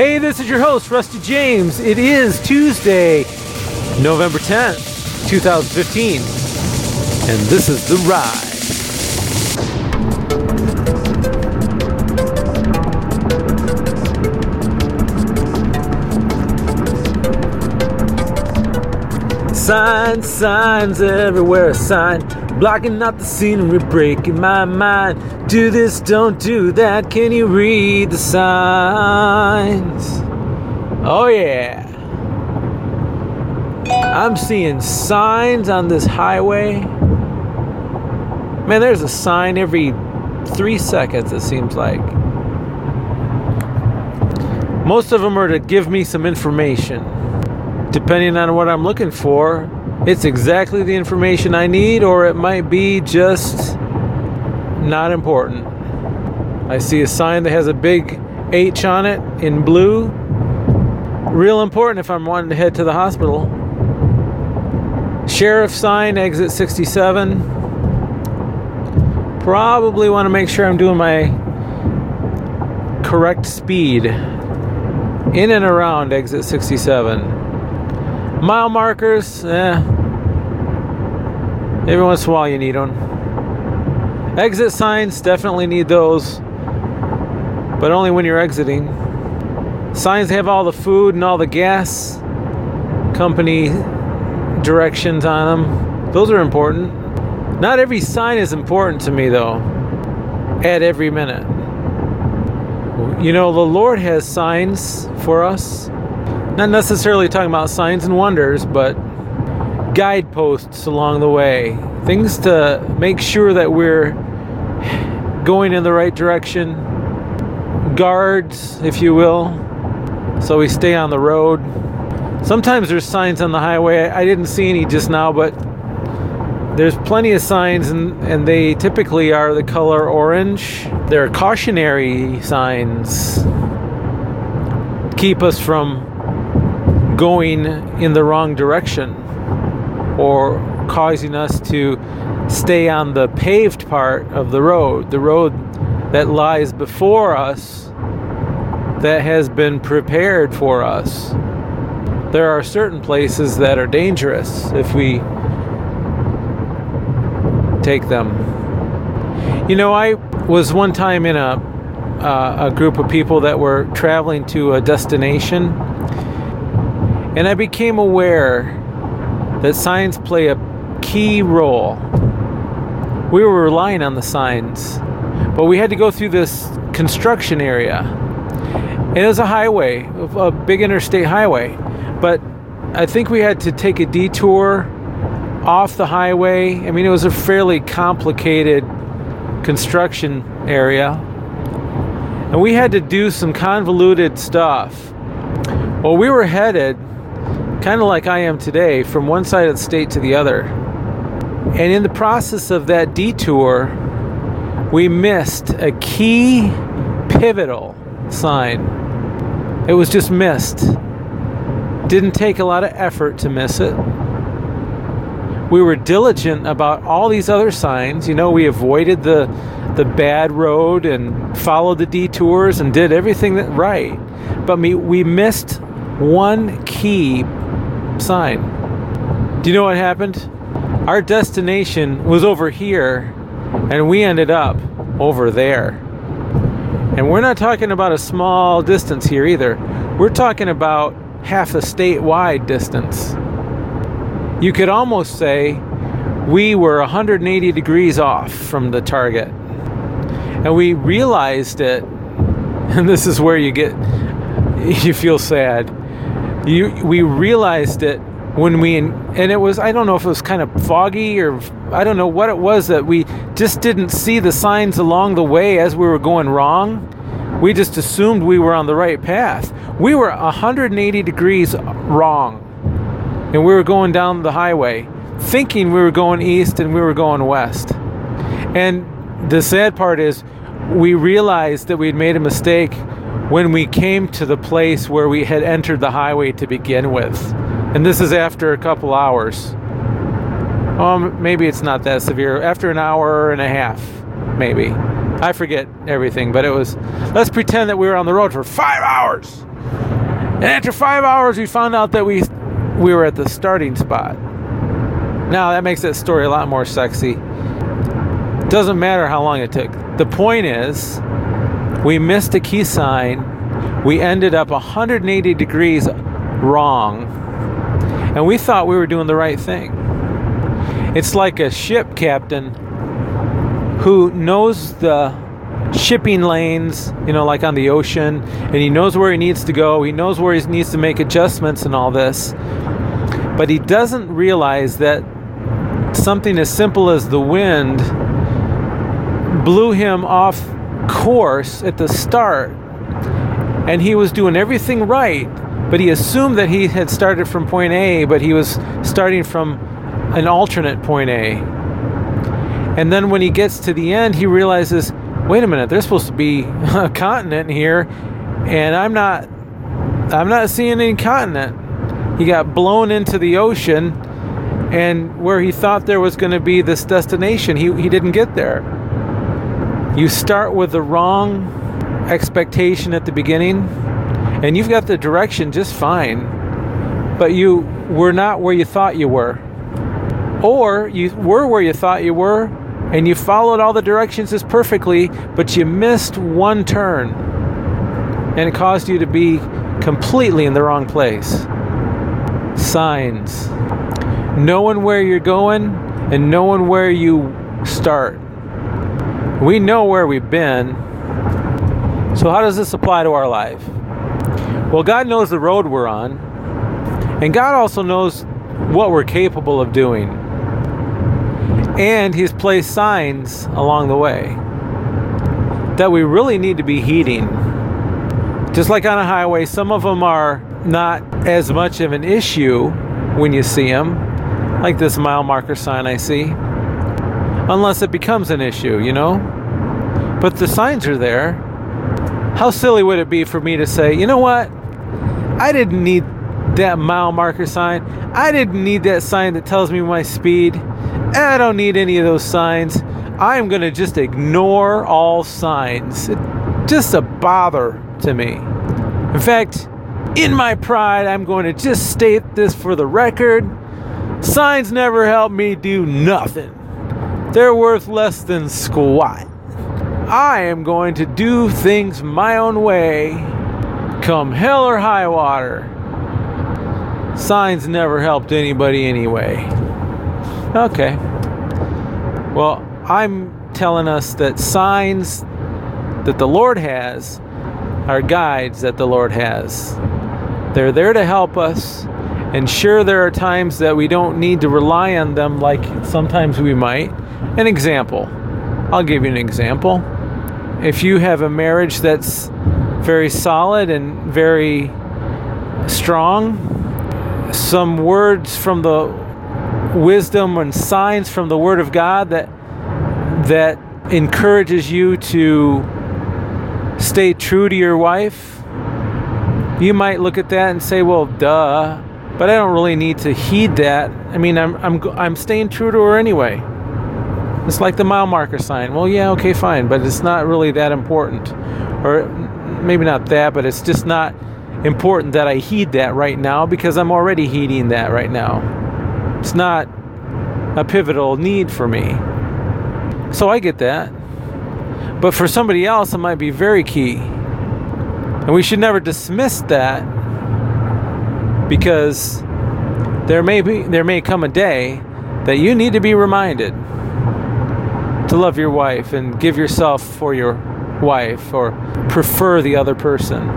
Hey, this is your host, Rusty James. It is Tuesday, November 10th, 2015, and this is The Ride. Signs, signs everywhere, a sign blocking out the scenery, breaking my mind. Do this, don't do that. Can you read the signs? Oh, yeah. I'm seeing signs on this highway. Man, there's a sign every three seconds, it seems like. Most of them are to give me some information depending on what I'm looking for, it's exactly the information I need, or it might be just not important. I see a sign that has a big H on it in blue. Real important if I'm wanting to head to the hospital. Sheriff sign, exit 67. Probably want to make sure I'm doing my correct speed in and around exit 67. Mile markers, eh. Every once in a while you need them. Exit signs, definitely need those. But only when you're exiting. Signs have all the food and all the gas company directions on them. Those are important. Not every sign is important to me, though, at every minute. You know, the Lord has signs for us not necessarily talking about signs and wonders, but guideposts along the way. Things to make sure that we're going in the right direction. Guards, if you will, so we stay on the road. Sometimes there's signs on the highway. I didn't see any just now, but there's plenty of signs, and, and they typically are the color orange. They're cautionary signs. Keep us from going in the wrong direction or causing us to stay on the paved part of the road, the road that lies before us that has been prepared for us. There are certain places that are dangerous if we take them. You know, I was one time in a uh, a group of people that were traveling to a destination and I became aware that signs play a key role. We were relying on the signs, but we had to go through this construction area. It was a highway, a big interstate highway. But I think we had to take a detour off the highway. I mean, it was a fairly complicated construction area. And we had to do some convoluted stuff. Well, we were headed kind of like I am today, from one side of the state to the other. And in the process of that detour, we missed a key pivotal sign. It was just missed. Didn't take a lot of effort to miss it. We were diligent about all these other signs. You know, we avoided the the bad road and followed the detours and did everything that right. But we, we missed one key sign. Do you know what happened? Our destination was over here, and we ended up over there. And we're not talking about a small distance here either. We're talking about half a statewide distance. You could almost say we were 180 degrees off from the target. And we realized it, and this is where you get, you feel sad you we realized it when we and it was I don't know if it was kind of foggy or I don't know what it was that we just didn't see the signs along the way as we were going wrong. We just assumed we were on the right path. We were 180 degrees wrong. And we were going down the highway thinking we were going east and we were going west. And the sad part is we realized that we'd made a mistake when we came to the place where we had entered the highway to begin with. And this is after a couple hours. Um, maybe it's not that severe. After an hour and a half, maybe. I forget everything, but it was. Let's pretend that we were on the road for five hours. And after five hours, we found out that we we were at the starting spot. Now that makes that story a lot more sexy. Doesn't matter how long it took. The point is, we missed a key sign. We ended up 180 degrees wrong. And we thought we were doing the right thing. It's like a ship captain who knows the shipping lanes, you know, like on the ocean, and he knows where he needs to go, he knows where he needs to make adjustments and all this. But he doesn't realize that something as simple as the wind blew him off course at the start. And he was doing everything right, but he assumed that he had started from point A, but he was starting from an alternate point A. And then when he gets to the end, he realizes, wait a minute, there's supposed to be a continent here, and I'm not I'm not seeing any continent. He got blown into the ocean and where he thought there was going to be this destination, he, he didn't get there. You start with the wrong expectation at the beginning, and you've got the direction just fine, but you were not where you thought you were. Or you were where you thought you were, and you followed all the directions as perfectly, but you missed one turn, and it caused you to be completely in the wrong place. Signs knowing where you're going and knowing where you start. We know where we've been. So, how does this apply to our life? Well, God knows the road we're on, and God also knows what we're capable of doing. And He's placed signs along the way that we really need to be heeding. Just like on a highway, some of them are not as much of an issue when you see them, like this mile marker sign I see. Unless it becomes an issue, you know? But the signs are there. How silly would it be for me to say, you know what? I didn't need that mile marker sign. I didn't need that sign that tells me my speed. I don't need any of those signs. I'm going to just ignore all signs. It's just a bother to me. In fact, in my pride, I'm going to just state this for the record. Signs never help me do nothing. They're worth less than squat. I am going to do things my own way, come hell or high water. Signs never helped anybody anyway. Okay. Well, I'm telling us that signs that the Lord has are guides that the Lord has. They're there to help us and sure, there are times that we don't need to rely on them like sometimes we might. An example I'll give you an example. If you have a marriage that's very solid and very strong, some words from the wisdom and signs from the Word of God that that encourages you to stay true to your wife, you might look at that and say, "Well, duh." but I don't really need to heed that. I mean, I'm I'm I'm staying true to her anyway. It's like the mile marker sign. Well, yeah, okay, fine, but it's not really that important, or maybe not that, but it's just not important that I heed that right now because I'm already heeding that right now. It's not a pivotal need for me. So I get that. But for somebody else, it might be very key. And we should never dismiss that because there may be there may come a day that you need to be reminded to love your wife and give yourself for your wife or prefer the other person.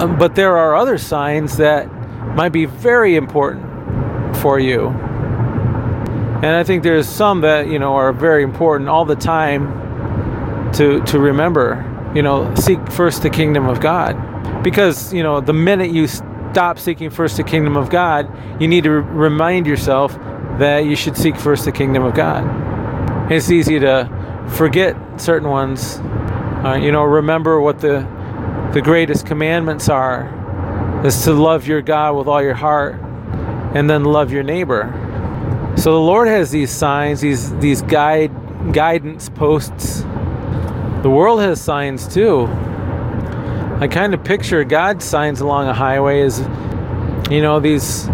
Um, but there are other signs that might be very important for you. And I think there's some that, you know, are very important all the time to to remember. You know, seek first the kingdom of God. Because, you know, the minute you stop seeking first the kingdom of God, you need to remind yourself that you should seek first the kingdom of God. It's easy to forget certain ones. Uh, you know, remember what the the greatest commandments are is to love your God with all your heart and then love your neighbor. So the Lord has these signs, these these guide guidance posts. The world has signs too. I kind of picture God's signs along a highway as, you know, these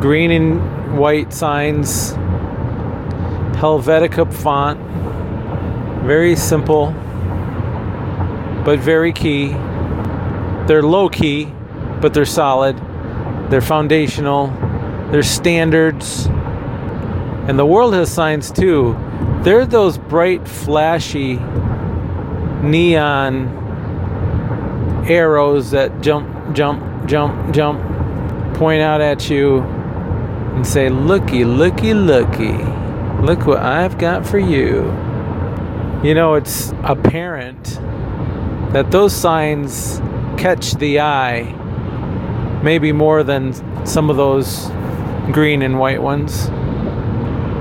green and white signs, Helvetica font, very simple, but very key. They're low key, but they're solid. They're foundational. They're standards. And the world has signs too. They're those bright, flashy, neon arrows that jump, jump, jump, jump, point out at you and say, Looky, looky, looky. Look what I've got for you. You know, it's apparent that those signs catch the eye maybe more than some of those green and white ones.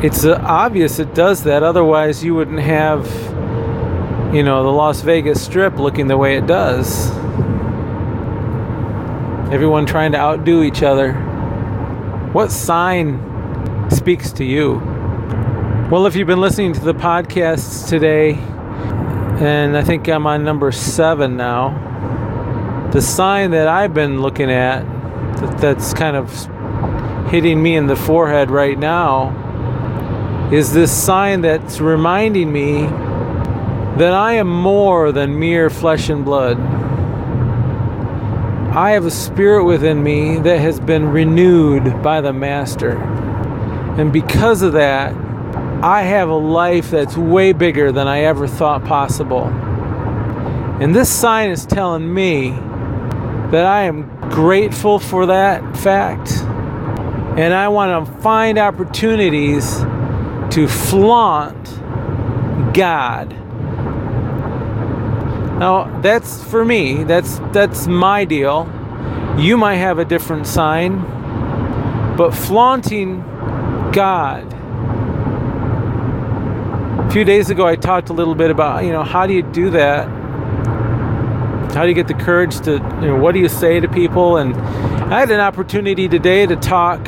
It's uh, obvious it does that, otherwise, you wouldn't have, you know, the Las Vegas Strip looking the way it does. Everyone trying to outdo each other. What sign speaks to you? Well, if you've been listening to the podcasts today, and I think I'm on number seven now, the sign that I've been looking at that, that's kind of hitting me in the forehead right now is this sign that's reminding me that I am more than mere flesh and blood. I have a spirit within me that has been renewed by the Master. And because of that, I have a life that's way bigger than I ever thought possible. And this sign is telling me that I am grateful for that fact. And I want to find opportunities to flaunt God now that's for me. That's that's my deal. You might have a different sign, but flaunting God. A few days ago I talked a little bit about, you know, how do you do that? How do you get the courage to, you know, what do you say to people? And I had an opportunity today to talk,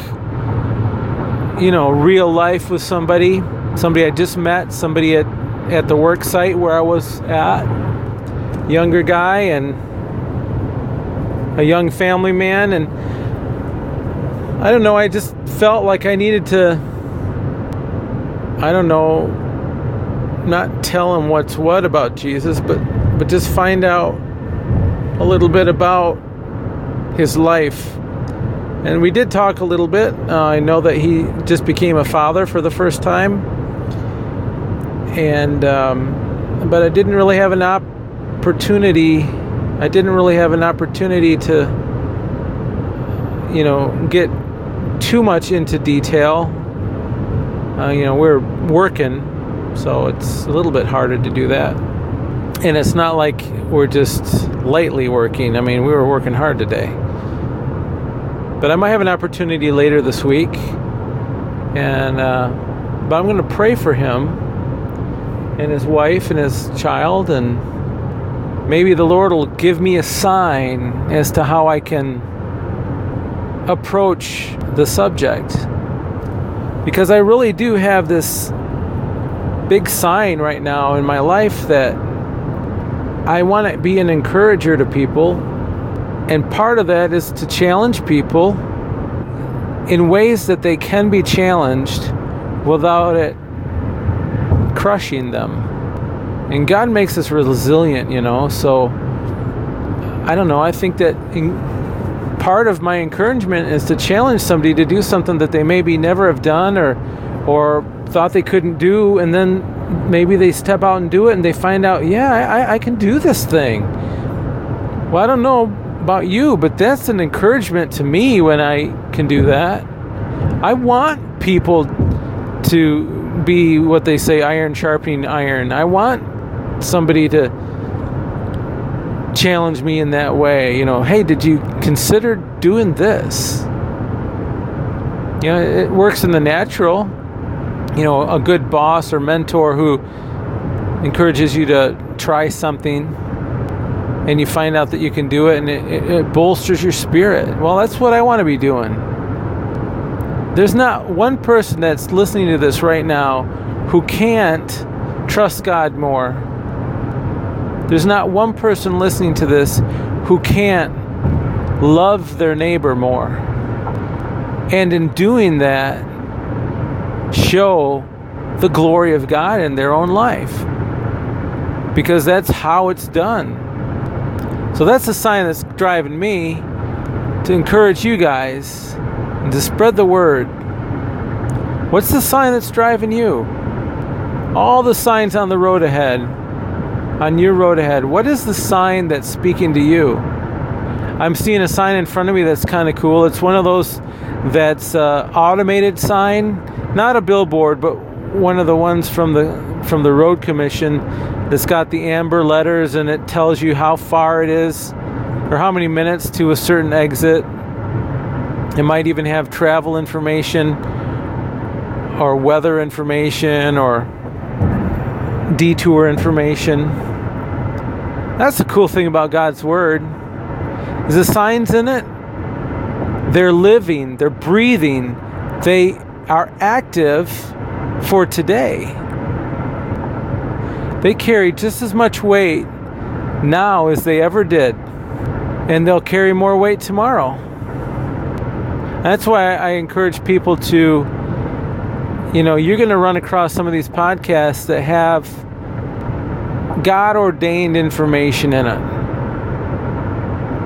you know, real life with somebody, somebody I just met, somebody at, at the work site where I was at younger guy and a young family man and I don't know, I just felt like I needed to I don't know not tell him what's what about Jesus, but but just find out a little bit about his life. And we did talk a little bit. Uh, I know that he just became a father for the first time, and um, but I didn't really have an opportunity I didn't really have an opportunity to you know get too much into detail uh, you know we're working so it's a little bit harder to do that. And it's not like we're just lightly working. I mean we were working hard today. But I might have an opportunity later this week. And uh, but I'm going to pray for him and his wife and his child. And maybe the Lord will give me a sign as to how I can approach the subject. Because I really do have this big sign right now in my life that I want to be an encourager to people. And part of that is to challenge people in ways that they can be challenged without it crushing them. And God makes us resilient, you know. So I don't know. I think that part of my encouragement is to challenge somebody to do something that they maybe never have done or or thought they couldn't do, and then maybe they step out and do it, and they find out, yeah, I, I can do this thing. Well, I don't know about you, but that's an encouragement to me when I can do that. I want people to be what they say iron sharpening iron. I want somebody to challenge me in that way. You know, hey, did you consider doing this? You know, it works in the natural. You know, a good boss or mentor who encourages you to try something and you find out that you can do it and it, it bolsters your spirit. Well, that's what I want to be doing. There's not one person that's listening to this right now who can't trust God more there's not one person listening to this who can't love their neighbor more. And in doing that, show the glory of God in their own life. Because that's how it's done. So that's the sign that's driving me to encourage you guys and to spread the word. What's the sign that's driving you? All the signs on the road ahead, on your road ahead, what is the sign that's speaking to you? I'm seeing a sign in front of me that's kind of cool. It's one of those that's uh, automated sign, not a billboard, but one of the ones from the from the road commission that's got the amber letters and it tells you how far it is or how many minutes to a certain exit. It might even have travel information or weather information or detour information. That's the cool thing about God's word. Is the signs in it? They're living, they're breathing, they are active for today. They carry just as much weight now as they ever did, and they'll carry more weight tomorrow. That's why I encourage people to, you know, you're going to run across some of these podcasts that have God ordained information in it.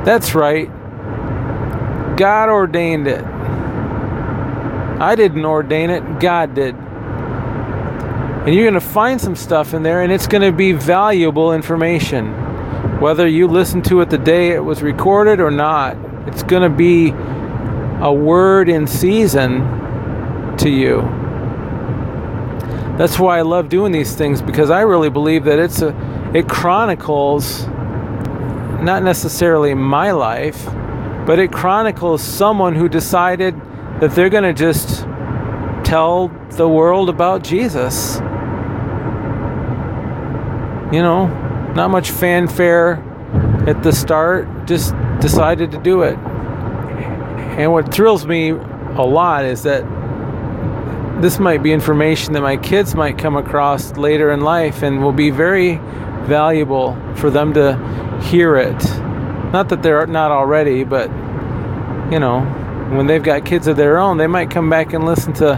That's right. God ordained it. I didn't ordain it, God did. And you're going to find some stuff in there, and it's going to be valuable information. Whether you listen to it the day it was recorded or not, it's going to be a word in season to you. That's why I love doing these things because I really believe that it's a it chronicles not necessarily my life, but it chronicles someone who decided that they're going to just tell the world about Jesus. You know, not much fanfare at the start, just decided to do it. And what thrills me a lot is that this might be information that my kids might come across later in life and will be very valuable for them to hear it. Not that they're not already, but you know, when they've got kids of their own, they might come back and listen to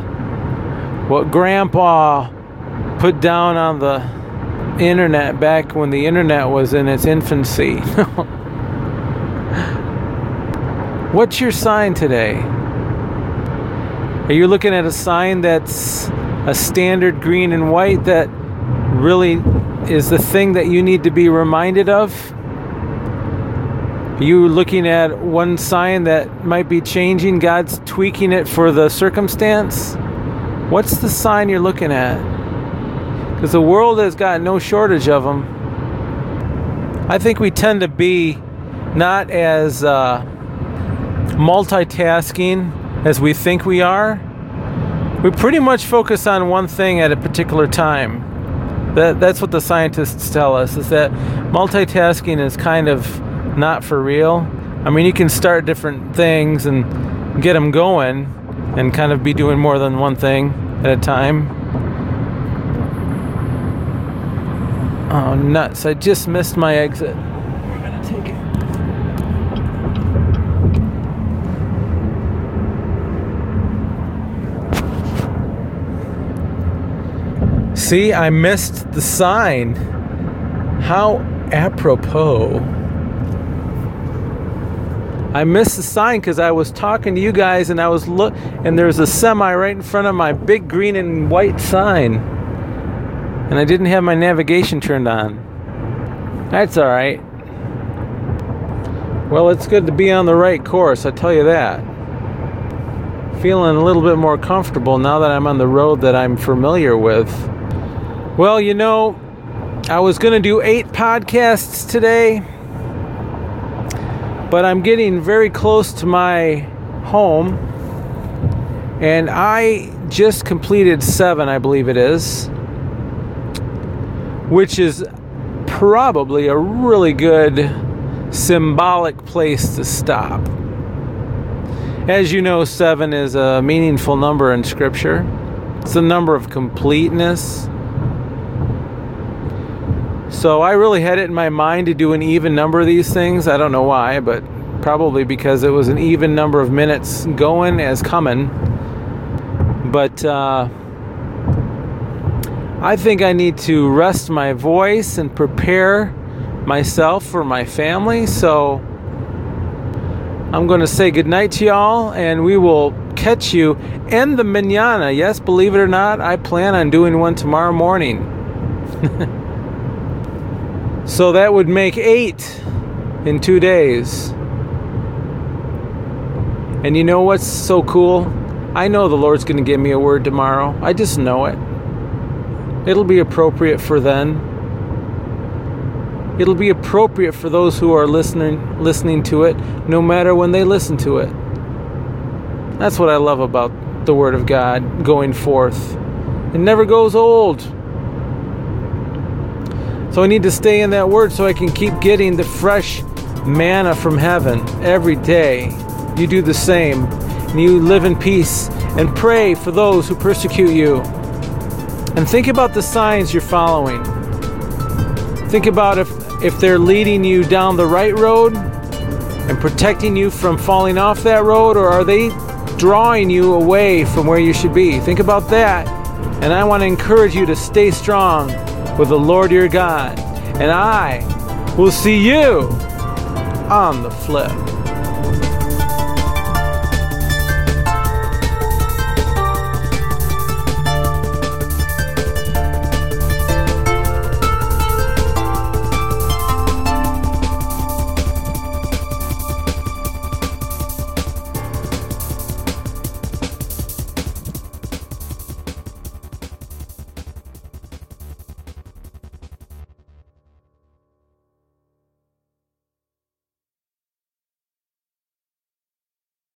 what grandpa put down on the internet back when the internet was in its infancy. What's your sign today? Are you looking at a sign that's a standard green and white that really is the thing that you need to be reminded of? You looking at one sign that might be changing, God's tweaking it for the circumstance? What's the sign you're looking at? because the world has got no shortage of them. I think we tend to be not as uh, multitasking as we think we are. We pretty much focus on one thing at a particular time. That, that's what the scientists tell us is that multitasking is kind of not for real. I mean, you can start different things and get them going and kind of be doing more than one thing at a time. Oh, nuts. I just missed my exit. We're going to take it. See, I missed the sign. How apropos. I missed the sign because I was talking to you guys and I was look and there's a semi right in front of my big green and white sign and I didn't have my navigation turned on. That's all right. Well, it's good to be on the right course, I tell you that. Feeling a little bit more comfortable now that I'm on the road that I'm familiar with. Well, you know, I was going to do eight podcasts today, but I'm getting very close to my home, and I just completed seven, I believe it is which is probably a really good symbolic place to stop. As you know, seven is a meaningful number in Scripture, it's a number of completeness. So I really had it in my mind to do an even number of these things. I don't know why, but probably because it was an even number of minutes going as coming. But uh, I think I need to rest my voice and prepare myself for my family. So I'm going to say goodnight to y'all, and we will catch you in the manana. Yes, believe it or not, I plan on doing one tomorrow morning. so that would make eight in two days. And you know what's so cool? I know the Lord's going to give me a word tomorrow. I just know it. It'll be appropriate for then. It'll be appropriate for those who are listening listening to it no matter when they listen to it. That's what I love about the word of God going forth. It never goes old. So I need to stay in that word so I can keep getting the fresh manna from heaven every day. You do the same. And you live in peace and pray for those who persecute you. And think about the signs you're following. Think about if, if they're leading you down the right road and protecting you from falling off that road, or are they drawing you away from where you should be? Think about that. And I want to encourage you to stay strong with the Lord your God. And I will see you on the flip.